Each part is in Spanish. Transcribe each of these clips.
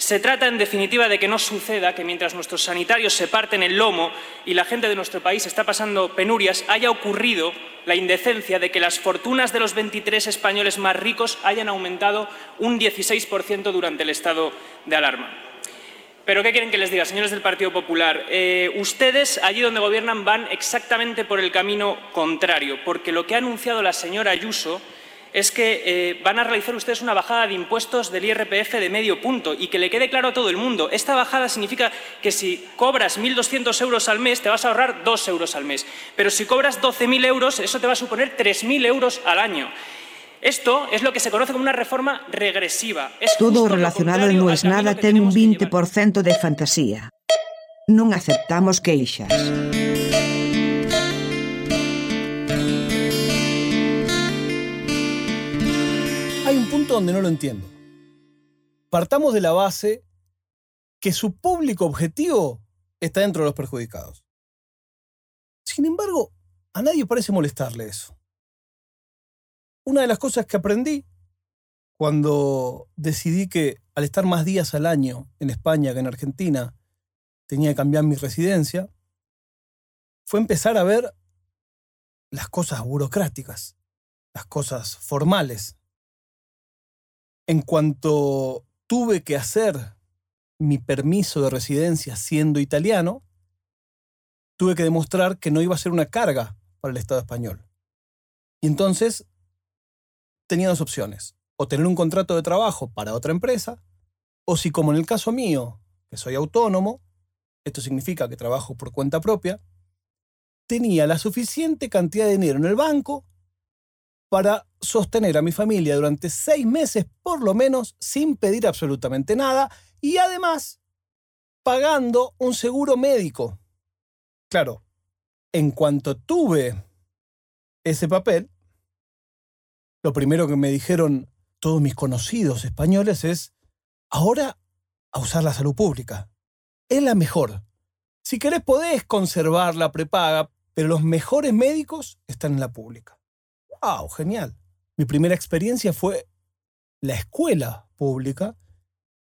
Se trata, en definitiva, de que no suceda que mientras nuestros sanitarios se parten el lomo y la gente de nuestro país está pasando penurias, haya ocurrido la indecencia de que las fortunas de los 23 españoles más ricos hayan aumentado un 16% durante el estado de alarma. Pero ¿qué quieren que les diga, señores del Partido Popular? Eh, ustedes, allí donde gobiernan, van exactamente por el camino contrario, porque lo que ha anunciado la señora Ayuso es que eh, van a realizar ustedes una bajada de impuestos del IRPF de medio punto y que le quede claro a todo el mundo. Esta bajada significa que si cobras 1.200 euros al mes te vas a ahorrar 2 euros al mes. Pero si cobras 12.000 euros, eso te va a suponer 3.000 euros al año. Esto es lo que se conoce como una reforma regresiva. Es Todo relacionado non es nada ten un 20% de fantasía. Non aceptamos queixas. Donde no lo entiendo. Partamos de la base que su público objetivo está dentro de los perjudicados. Sin embargo, a nadie parece molestarle eso una de las cosas que aprendí cuando decidí que al estar más días al año en España que en Argentina tenía que cambiar mi residencia, fue empezar a ver las cosas burocráticas, las cosas formales. En cuanto tuve que hacer mi permiso de residencia siendo italiano, tuve que demostrar que no iba a ser una carga para el Estado español. Y entonces tenía dos opciones. O tener un contrato de trabajo para otra empresa, o si como en el caso mío, que soy autónomo, esto significa que trabajo por cuenta propia, tenía la suficiente cantidad de dinero en el banco para sostener a mi familia durante seis meses por lo menos sin pedir absolutamente nada y además pagando un seguro médico. Claro, en cuanto tuve ese papel, lo primero que me dijeron todos mis conocidos españoles es, ahora a usar la salud pública. Es la mejor. Si querés podés conservar la prepaga, pero los mejores médicos están en la pública. ¡Wow! Genial. Mi primera experiencia fue la escuela pública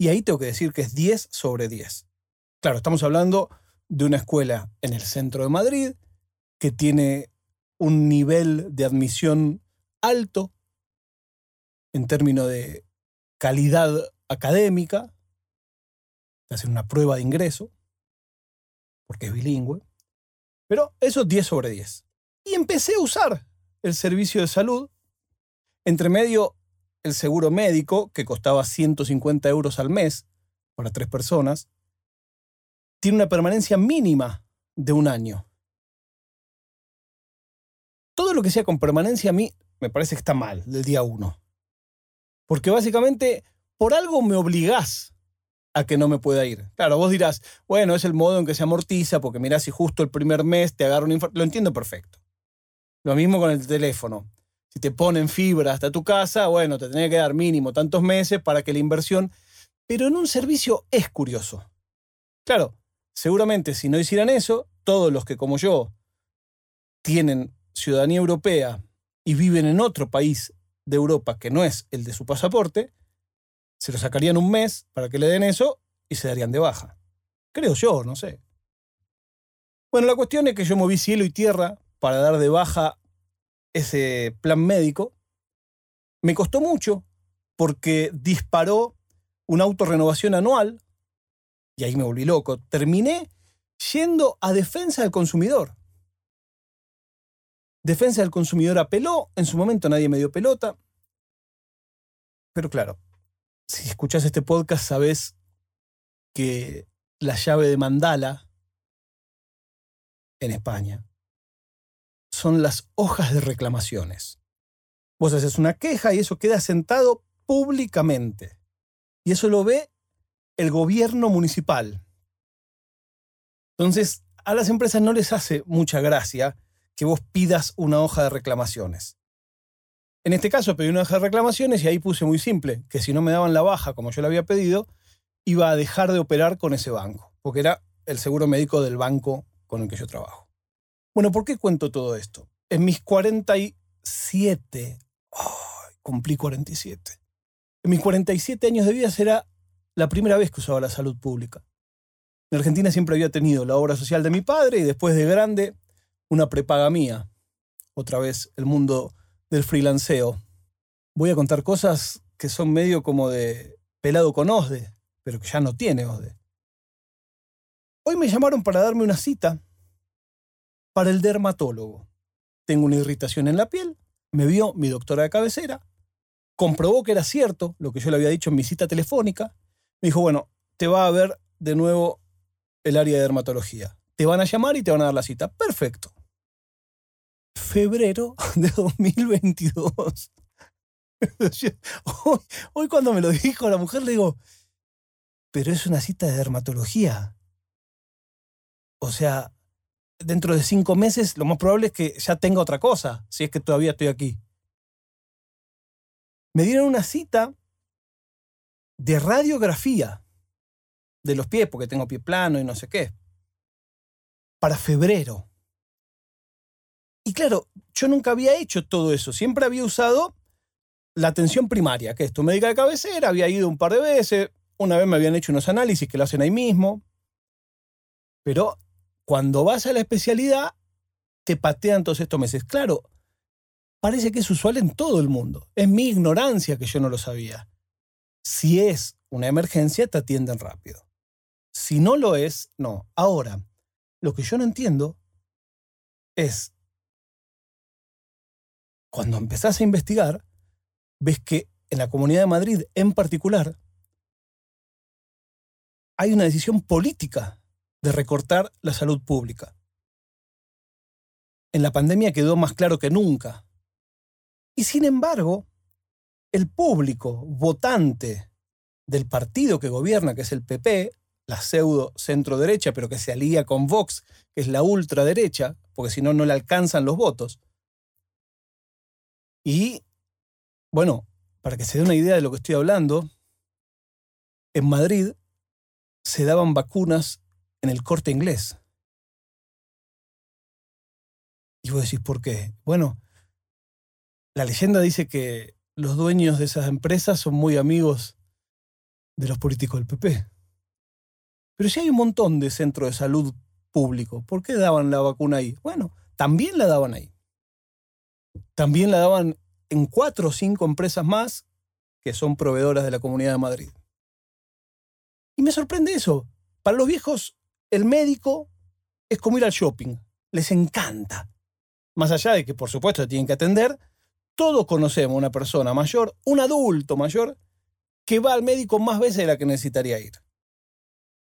y ahí tengo que decir que es 10 sobre 10. Claro, estamos hablando de una escuela en el centro de Madrid que tiene un nivel de admisión alto, en términos de calidad académica, de hacer una prueba de ingreso, porque es bilingüe, pero eso es 10 sobre 10. Y empecé a usar el servicio de salud, entre medio el seguro médico, que costaba 150 euros al mes para tres personas, tiene una permanencia mínima de un año. Todo lo que sea con permanencia a mí me parece que está mal, del día 1. Porque básicamente por algo me obligás a que no me pueda ir. Claro, vos dirás, bueno, es el modo en que se amortiza, porque mirá si justo el primer mes te agarra un infarto. Lo entiendo perfecto. Lo mismo con el teléfono. Si te ponen fibra hasta tu casa, bueno, te tenía que dar mínimo tantos meses para que la inversión... Pero en un servicio es curioso. Claro, seguramente si no hicieran eso, todos los que como yo tienen ciudadanía europea y viven en otro país de Europa que no es el de su pasaporte, se lo sacarían un mes para que le den eso y se darían de baja. Creo yo, no sé. Bueno, la cuestión es que yo moví cielo y tierra para dar de baja ese plan médico. Me costó mucho porque disparó una autorrenovación anual y ahí me volví loco. Terminé yendo a defensa del consumidor. Defensa del consumidor apeló, en su momento nadie me dio pelota. Pero claro, si escuchas este podcast sabes que la llave de mandala en España son las hojas de reclamaciones. Vos haces una queja y eso queda sentado públicamente. Y eso lo ve el gobierno municipal. Entonces, a las empresas no les hace mucha gracia que vos pidas una hoja de reclamaciones. En este caso pedí una hoja de reclamaciones y ahí puse muy simple, que si no me daban la baja como yo le había pedido, iba a dejar de operar con ese banco, porque era el seguro médico del banco con el que yo trabajo. Bueno, ¿por qué cuento todo esto? En mis 47, cumplí 47. En mis 47 años de vida será la primera vez que usaba la salud pública. En Argentina siempre había tenido la obra social de mi padre y después de grande una prepaga mía. Otra vez el mundo del freelanceo. Voy a contar cosas que son medio como de pelado con OSDE, pero que ya no tiene OSDE. Hoy me llamaron para darme una cita para el dermatólogo. Tengo una irritación en la piel, me vio mi doctora de cabecera, comprobó que era cierto lo que yo le había dicho en mi cita telefónica, me dijo, bueno, te va a ver de nuevo el área de dermatología. Te van a llamar y te van a dar la cita. Perfecto. Febrero de 2022. hoy, hoy cuando me lo dijo la mujer le digo, pero es una cita de dermatología. O sea, dentro de cinco meses lo más probable es que ya tenga otra cosa, si es que todavía estoy aquí. Me dieron una cita de radiografía de los pies, porque tengo pie plano y no sé qué, para febrero. Y claro, yo nunca había hecho todo eso, siempre había usado la atención primaria, que es tu médica de cabecera, había ido un par de veces, una vez me habían hecho unos análisis que lo hacen ahí mismo, pero cuando vas a la especialidad, te patean todos estos meses. Claro, parece que es usual en todo el mundo. Es mi ignorancia que yo no lo sabía. Si es una emergencia, te atienden rápido. Si no lo es, no. Ahora, lo que yo no entiendo es, cuando empezás a investigar, ves que en la Comunidad de Madrid en particular, hay una decisión política de recortar la salud pública. En la pandemia quedó más claro que nunca. Y sin embargo, el público votante del partido que gobierna, que es el PP, la pseudo centro derecha, pero que se alía con Vox, que es la ultraderecha, porque si no, no le alcanzan los votos. Y, bueno, para que se dé una idea de lo que estoy hablando, en Madrid se daban vacunas en el corte inglés. Y vos decís, ¿por qué? Bueno, la leyenda dice que los dueños de esas empresas son muy amigos de los políticos del PP. Pero si hay un montón de centros de salud público, ¿por qué daban la vacuna ahí? Bueno, también la daban ahí. También la daban en cuatro o cinco empresas más que son proveedoras de la Comunidad de Madrid. Y me sorprende eso. Para los viejos el médico es como ir al shopping, les encanta. Más allá de que, por supuesto, tienen que atender, todos conocemos una persona mayor, un adulto mayor, que va al médico más veces de la que necesitaría ir.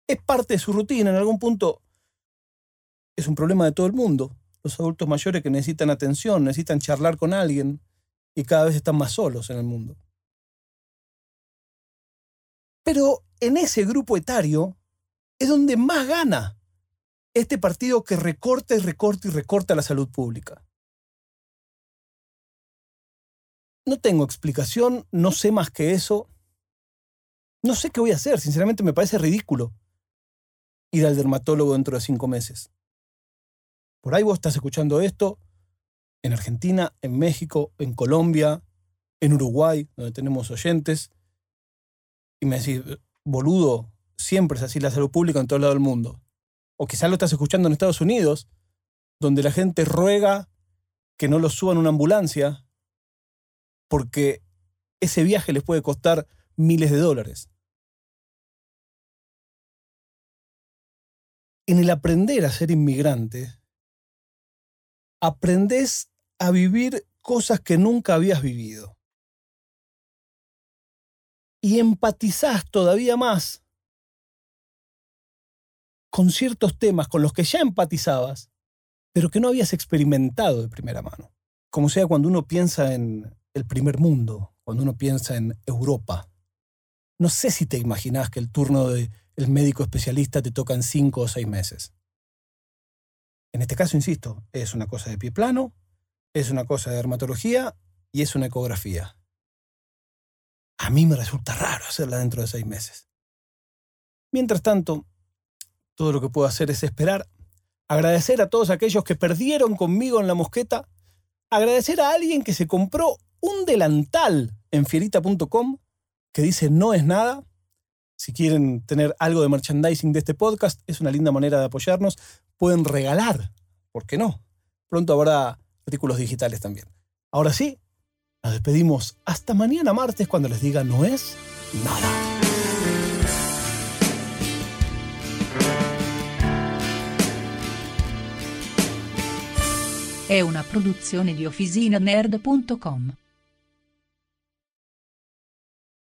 Es parte de su rutina, en algún punto es un problema de todo el mundo. Los adultos mayores que necesitan atención, necesitan charlar con alguien y cada vez están más solos en el mundo. Pero en ese grupo etario es donde más gana este partido que recorta y recorta y recorta la salud pública. No tengo explicación, no sé más que eso. No sé qué voy a hacer, sinceramente me parece ridículo ir al dermatólogo dentro de cinco meses. Por ahí vos estás escuchando esto en Argentina, en México, en Colombia, en Uruguay, donde tenemos oyentes, y me decís, boludo, siempre es así la salud pública en todo lado del mundo. O quizás lo estás escuchando en Estados Unidos, donde la gente ruega que no lo suban una ambulancia porque ese viaje les puede costar miles de dólares. En el aprender a ser inmigrante, aprendes a vivir cosas que nunca habías vivido. Y empatizás todavía más con ciertos temas con los que ya empatizabas, pero que no habías experimentado de primera mano. Como sea cuando uno piensa en el primer mundo, cuando uno piensa en Europa. No sé si te imaginas que el turno del médico especialista te toca en cinco o seis meses. En este caso, insisto, es una cosa de pie plano, es una cosa de dermatología y es una ecografía. A mí me resulta raro hacerla dentro de seis meses. Mientras tanto, todo lo que puedo hacer es esperar, agradecer a todos aquellos que perdieron conmigo en la mosqueta, agradecer a alguien que se compró un delantal en fierita.com que dice no es nada. Si quieren tener algo de merchandising de este podcast, es una linda manera de apoyarnos. Pueden regalar, ¿por qué no? Pronto habrá artículos digitales también. Ahora sí, nos despedimos hasta mañana martes cuando les diga no es nada. È una produzione di OfficinaNerd.com.